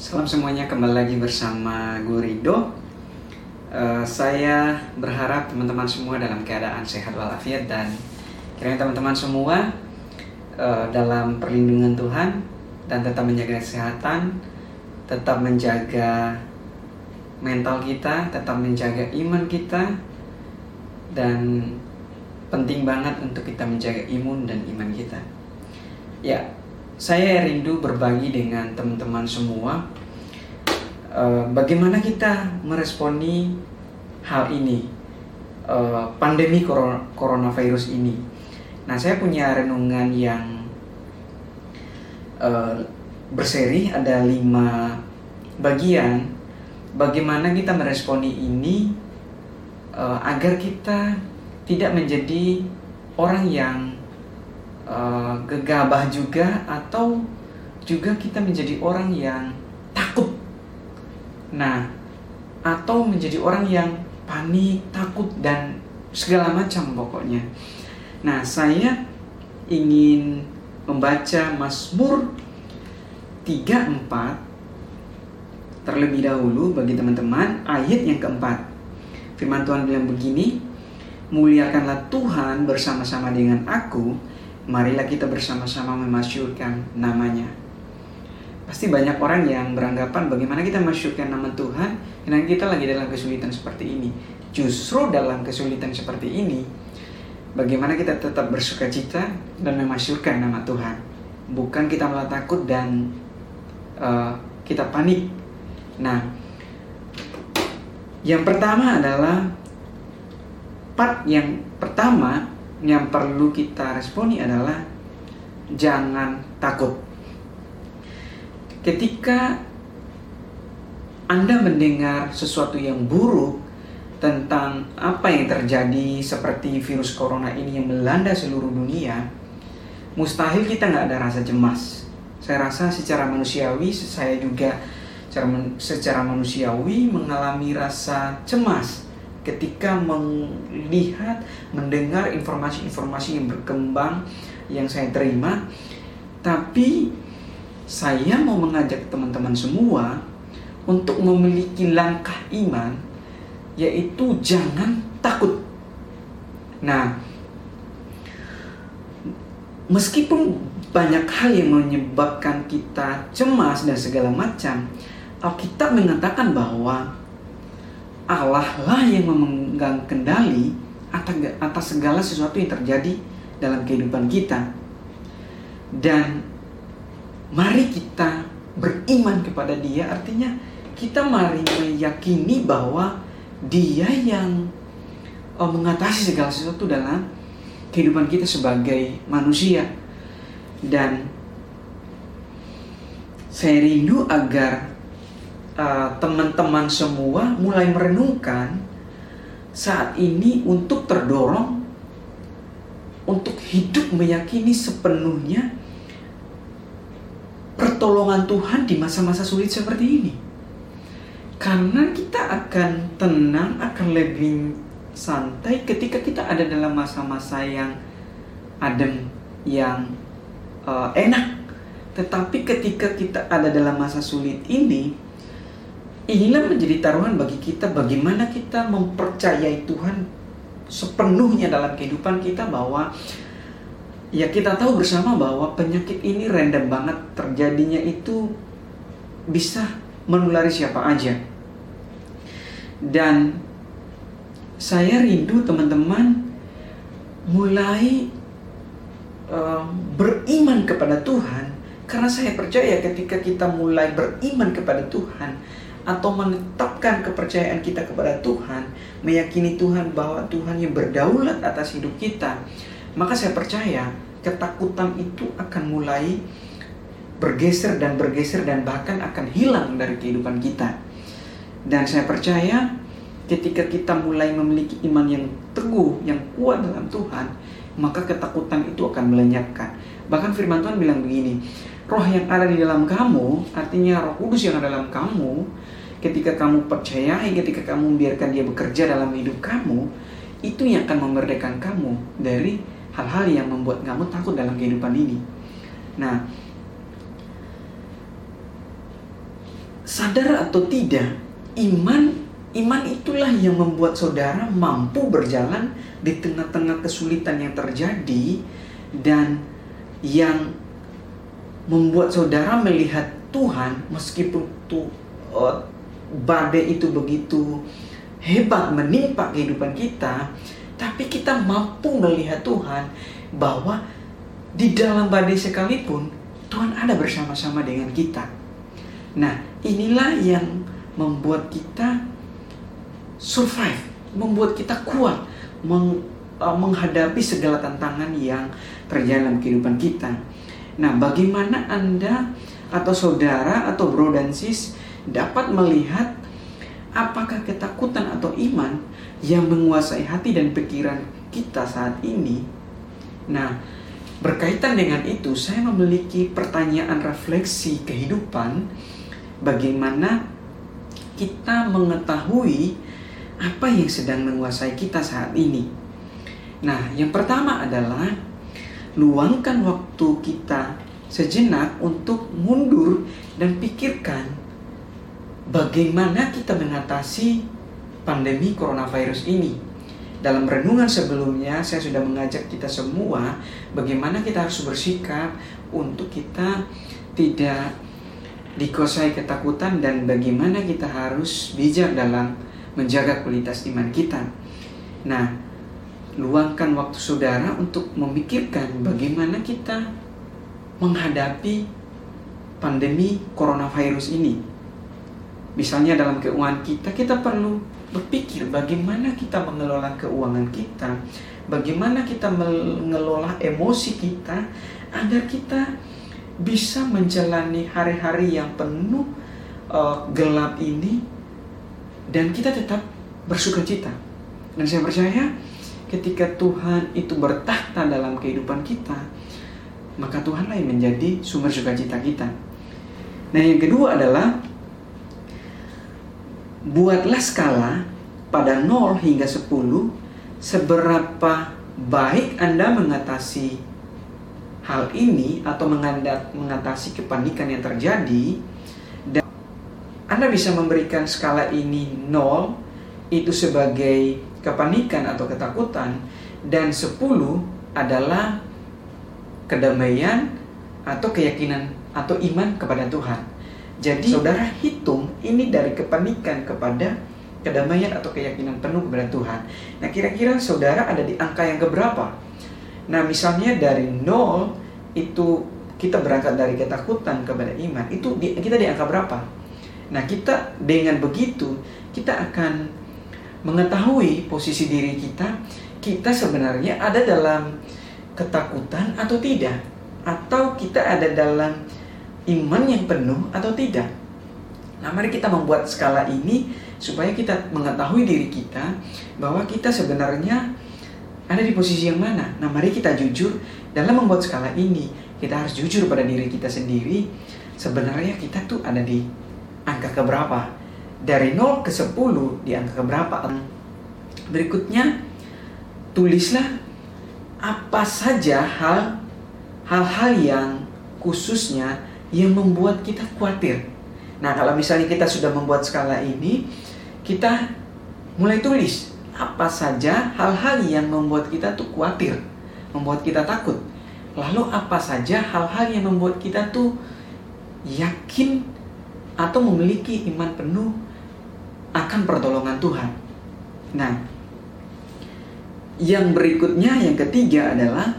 Salam semuanya kembali lagi bersama gue Rido. Uh, saya berharap teman-teman semua dalam keadaan sehat walafiat dan kiranya teman-teman semua uh, dalam perlindungan Tuhan dan tetap menjaga kesehatan, tetap menjaga mental kita, tetap menjaga iman kita dan penting banget untuk kita menjaga imun dan iman kita. Ya, saya rindu berbagi dengan teman-teman semua uh, bagaimana kita meresponi hal ini, uh, pandemi coronavirus ini. Nah, saya punya renungan yang uh, berseri ada lima bagian bagaimana kita meresponi ini agar kita tidak menjadi orang yang uh, gegabah juga atau juga kita menjadi orang yang takut. Nah, atau menjadi orang yang panik, takut dan segala macam pokoknya. Nah, saya ingin membaca Mazmur 34 terlebih dahulu bagi teman-teman ayat yang keempat. Firman Tuhan bilang begini, muliakanlah Tuhan bersama-sama dengan aku, marilah kita bersama-sama memasyurkan namanya. Pasti banyak orang yang beranggapan bagaimana kita masyurkan nama Tuhan, karena kita lagi dalam kesulitan seperti ini. Justru dalam kesulitan seperti ini, bagaimana kita tetap bersuka cita dan memasyurkan nama Tuhan. Bukan kita malah takut dan uh, kita panik. Nah, yang pertama adalah part yang pertama yang perlu kita responi adalah jangan takut. Ketika Anda mendengar sesuatu yang buruk tentang apa yang terjadi seperti virus corona ini yang melanda seluruh dunia, mustahil kita nggak ada rasa cemas. Saya rasa secara manusiawi, saya juga secara manusiawi mengalami rasa cemas ketika melihat, mendengar informasi-informasi yang berkembang yang saya terima, tapi saya mau mengajak teman-teman semua untuk memiliki langkah iman, yaitu jangan takut. Nah, meskipun banyak hal yang menyebabkan kita cemas dan segala macam, Alkitab mengatakan bahwa Allah lah yang memegang kendali atas segala sesuatu yang terjadi dalam kehidupan kita. Dan mari kita beriman kepada dia artinya kita mari meyakini bahwa dia yang oh, mengatasi segala sesuatu dalam kehidupan kita sebagai manusia. Dan saya rindu agar Eh, teman-teman uh, semua mulai merenungkan saat ini untuk terdorong untuk hidup meyakini sepenuhnya pertolongan Tuhan di masa-masa sulit seperti ini. Karena kita akan tenang, akan lebih santai ketika kita ada dalam masa-masa yang adem, yang uh, enak. Tetapi ketika kita ada dalam masa sulit ini, inilah menjadi taruhan bagi kita bagaimana kita mempercayai Tuhan sepenuhnya dalam kehidupan kita bahwa ya kita tahu bersama bahwa penyakit ini random banget. Terjadinya itu bisa menulari siapa aja. Dan saya rindu teman-teman mulai uh, beriman kepada Tuhan. Karena saya percaya ketika kita mulai beriman kepada Tuhan atau menetapkan kepercayaan kita kepada Tuhan, meyakini Tuhan bahwa Tuhan yang berdaulat atas hidup kita, maka saya percaya ketakutan itu akan mulai bergeser dan bergeser dan bahkan akan hilang dari kehidupan kita. Dan saya percaya ketika kita mulai memiliki iman yang teguh, yang kuat dalam Tuhan, maka ketakutan itu akan melenyapkan. Bahkan firman Tuhan bilang begini, roh yang ada di dalam kamu, artinya roh kudus yang ada dalam kamu, ketika kamu percayai, ketika kamu membiarkan dia bekerja dalam hidup kamu, itu yang akan memerdekakan kamu dari hal-hal yang membuat kamu takut dalam kehidupan ini. Nah, sadar atau tidak, iman iman itulah yang membuat saudara mampu berjalan di tengah-tengah kesulitan yang terjadi dan yang membuat saudara melihat Tuhan meskipun tuh uh, badai itu begitu hebat menimpa kehidupan kita, tapi kita mampu melihat Tuhan bahwa di dalam badai sekalipun Tuhan ada bersama-sama dengan kita. Nah, inilah yang membuat kita survive, membuat kita kuat meng, uh, menghadapi segala tantangan yang terjadi dalam kehidupan kita. Nah, bagaimana Anda atau saudara atau bro dan sis dapat melihat apakah ketakutan atau iman yang menguasai hati dan pikiran kita saat ini? Nah, berkaitan dengan itu, saya memiliki pertanyaan refleksi kehidupan bagaimana kita mengetahui apa yang sedang menguasai kita saat ini. Nah, yang pertama adalah luangkan waktu kita sejenak untuk mundur dan pikirkan bagaimana kita mengatasi pandemi coronavirus ini. Dalam renungan sebelumnya, saya sudah mengajak kita semua bagaimana kita harus bersikap untuk kita tidak dikuasai ketakutan dan bagaimana kita harus bijak dalam menjaga kualitas iman kita. Nah, luangkan waktu saudara untuk memikirkan bagaimana kita menghadapi pandemi coronavirus ini. Misalnya dalam keuangan kita, kita perlu berpikir bagaimana kita mengelola keuangan kita, bagaimana kita mengelola emosi kita agar kita bisa menjalani hari-hari yang penuh uh, gelap ini dan kita tetap bersuka cita. Dan saya percaya ketika Tuhan itu bertahta dalam kehidupan kita, maka Tuhanlah yang menjadi sumber sukacita kita. Nah, yang kedua adalah buatlah skala pada 0 hingga 10 seberapa baik Anda mengatasi hal ini atau mengatasi kepanikan yang terjadi dan Anda bisa memberikan skala ini 0 itu sebagai kepanikan atau ketakutan dan sepuluh adalah kedamaian atau keyakinan atau iman kepada Tuhan. Jadi saudara hitung ini dari kepanikan kepada kedamaian atau keyakinan penuh kepada Tuhan. Nah kira-kira saudara ada di angka yang keberapa? Nah misalnya dari nol itu kita berangkat dari ketakutan kepada iman itu di, kita di angka berapa? Nah kita dengan begitu kita akan mengetahui posisi diri kita, kita sebenarnya ada dalam ketakutan atau tidak, atau kita ada dalam iman yang penuh atau tidak. Nah, mari kita membuat skala ini supaya kita mengetahui diri kita bahwa kita sebenarnya ada di posisi yang mana. Nah, mari kita jujur dalam membuat skala ini. Kita harus jujur pada diri kita sendiri. Sebenarnya kita tuh ada di angka keberapa? Dari 0 ke 10 di angka berapa? Berikutnya tulislah apa saja hal hal-hal yang khususnya yang membuat kita khawatir. Nah, kalau misalnya kita sudah membuat skala ini, kita mulai tulis apa saja hal-hal yang membuat kita tuh khawatir, membuat kita takut. Lalu apa saja hal-hal yang membuat kita tuh yakin atau memiliki iman penuh akan pertolongan Tuhan. Nah, yang berikutnya yang ketiga adalah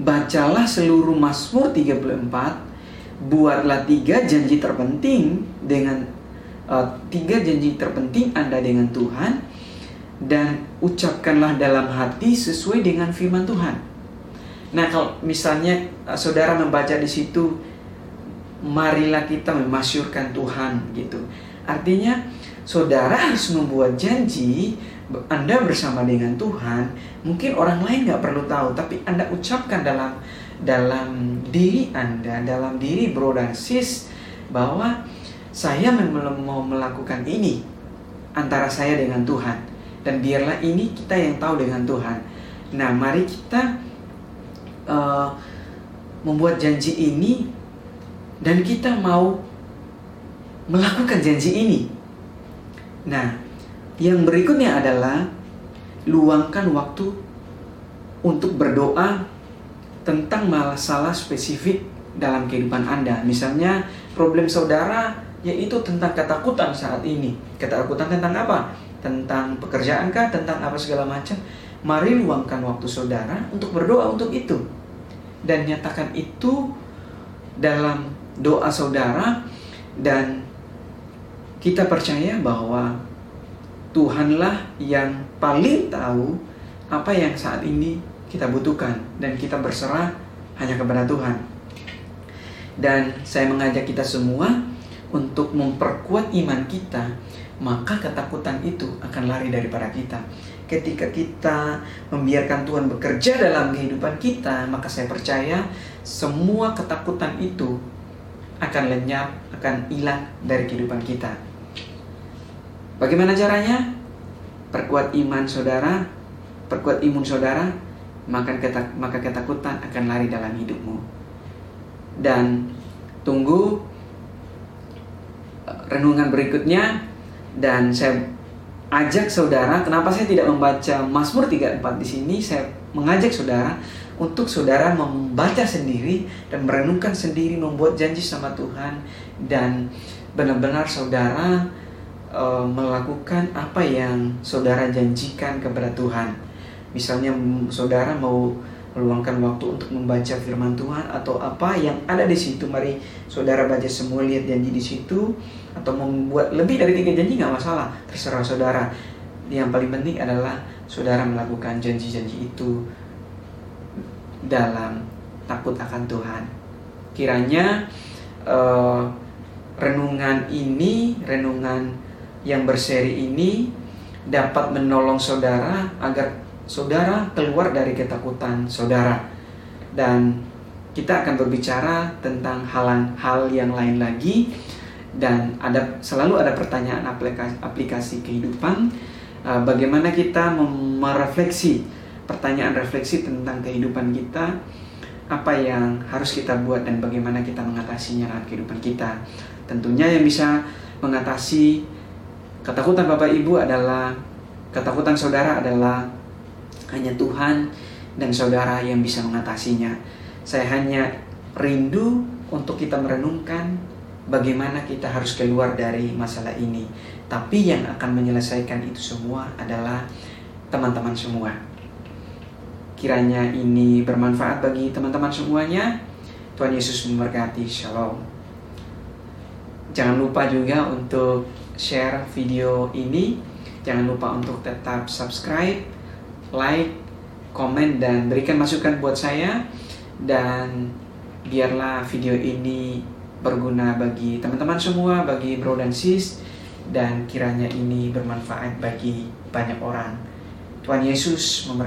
bacalah seluruh Mazmur 34, buatlah tiga janji terpenting dengan uh, tiga janji terpenting Anda dengan Tuhan dan ucapkanlah dalam hati sesuai dengan firman Tuhan. Nah, kalau misalnya uh, saudara membaca di situ marilah kita memasyurkan Tuhan gitu. Artinya saudara harus membuat janji Anda bersama dengan Tuhan. Mungkin orang lain nggak perlu tahu, tapi Anda ucapkan dalam dalam diri Anda, dalam diri bro dan sis bahwa saya mau melakukan ini antara saya dengan Tuhan dan biarlah ini kita yang tahu dengan Tuhan. Nah, mari kita uh, membuat janji ini dan kita mau melakukan janji ini. Nah, yang berikutnya adalah luangkan waktu untuk berdoa tentang masalah spesifik dalam kehidupan Anda. Misalnya, problem saudara yaitu tentang ketakutan saat ini. Ketakutan tentang apa? Tentang pekerjaan kah? Tentang apa segala macam? Mari luangkan waktu saudara untuk berdoa untuk itu. Dan nyatakan itu dalam doa saudara dan kita percaya bahwa Tuhanlah yang paling tahu apa yang saat ini kita butuhkan dan kita berserah hanya kepada Tuhan. Dan saya mengajak kita semua untuk memperkuat iman kita, maka ketakutan itu akan lari daripada kita. Ketika kita membiarkan Tuhan bekerja dalam kehidupan kita, maka saya percaya semua ketakutan itu akan lenyap, akan hilang dari kehidupan kita. Bagaimana caranya? Perkuat iman saudara, perkuat imun saudara, maka ketak, maka ketakutan akan lari dalam hidupmu. Dan tunggu eh, renungan berikutnya dan saya ajak saudara, kenapa saya tidak membaca Mazmur 34 di sini? Saya mengajak saudara untuk saudara membaca sendiri dan merenungkan sendiri, membuat janji sama Tuhan dan benar-benar saudara uh, melakukan apa yang saudara janjikan kepada Tuhan. Misalnya saudara mau meluangkan waktu untuk membaca firman Tuhan atau apa yang ada di situ. Mari saudara baca semua, lihat janji di situ atau membuat lebih dari tiga janji nggak masalah, terserah saudara. Yang paling penting adalah saudara melakukan janji-janji itu dalam takut akan Tuhan. Kiranya uh, renungan ini, renungan yang berseri ini dapat menolong saudara agar saudara keluar dari ketakutan saudara. Dan kita akan berbicara tentang hal-hal yang lain lagi. Dan ada selalu ada pertanyaan aplikasi, aplikasi kehidupan. Uh, bagaimana kita merefleksi pertanyaan refleksi tentang kehidupan kita? Apa yang harus kita buat dan bagaimana kita mengatasinya dalam kehidupan kita? Tentunya yang bisa mengatasi Ketakutan Bapak Ibu adalah ketakutan saudara adalah hanya Tuhan dan saudara yang bisa mengatasinya. Saya hanya rindu untuk kita merenungkan bagaimana kita harus keluar dari masalah ini. Tapi yang akan menyelesaikan itu semua adalah teman-teman semua. Kiranya ini bermanfaat bagi teman-teman semuanya. Tuhan Yesus memberkati. Shalom. Jangan lupa juga untuk share video ini. Jangan lupa untuk tetap subscribe, like, komen, dan berikan masukan buat saya. Dan biarlah video ini berguna bagi teman-teman semua, bagi bro dan sis, dan kiranya ini bermanfaat bagi banyak orang. Tuhan Yesus memberkati.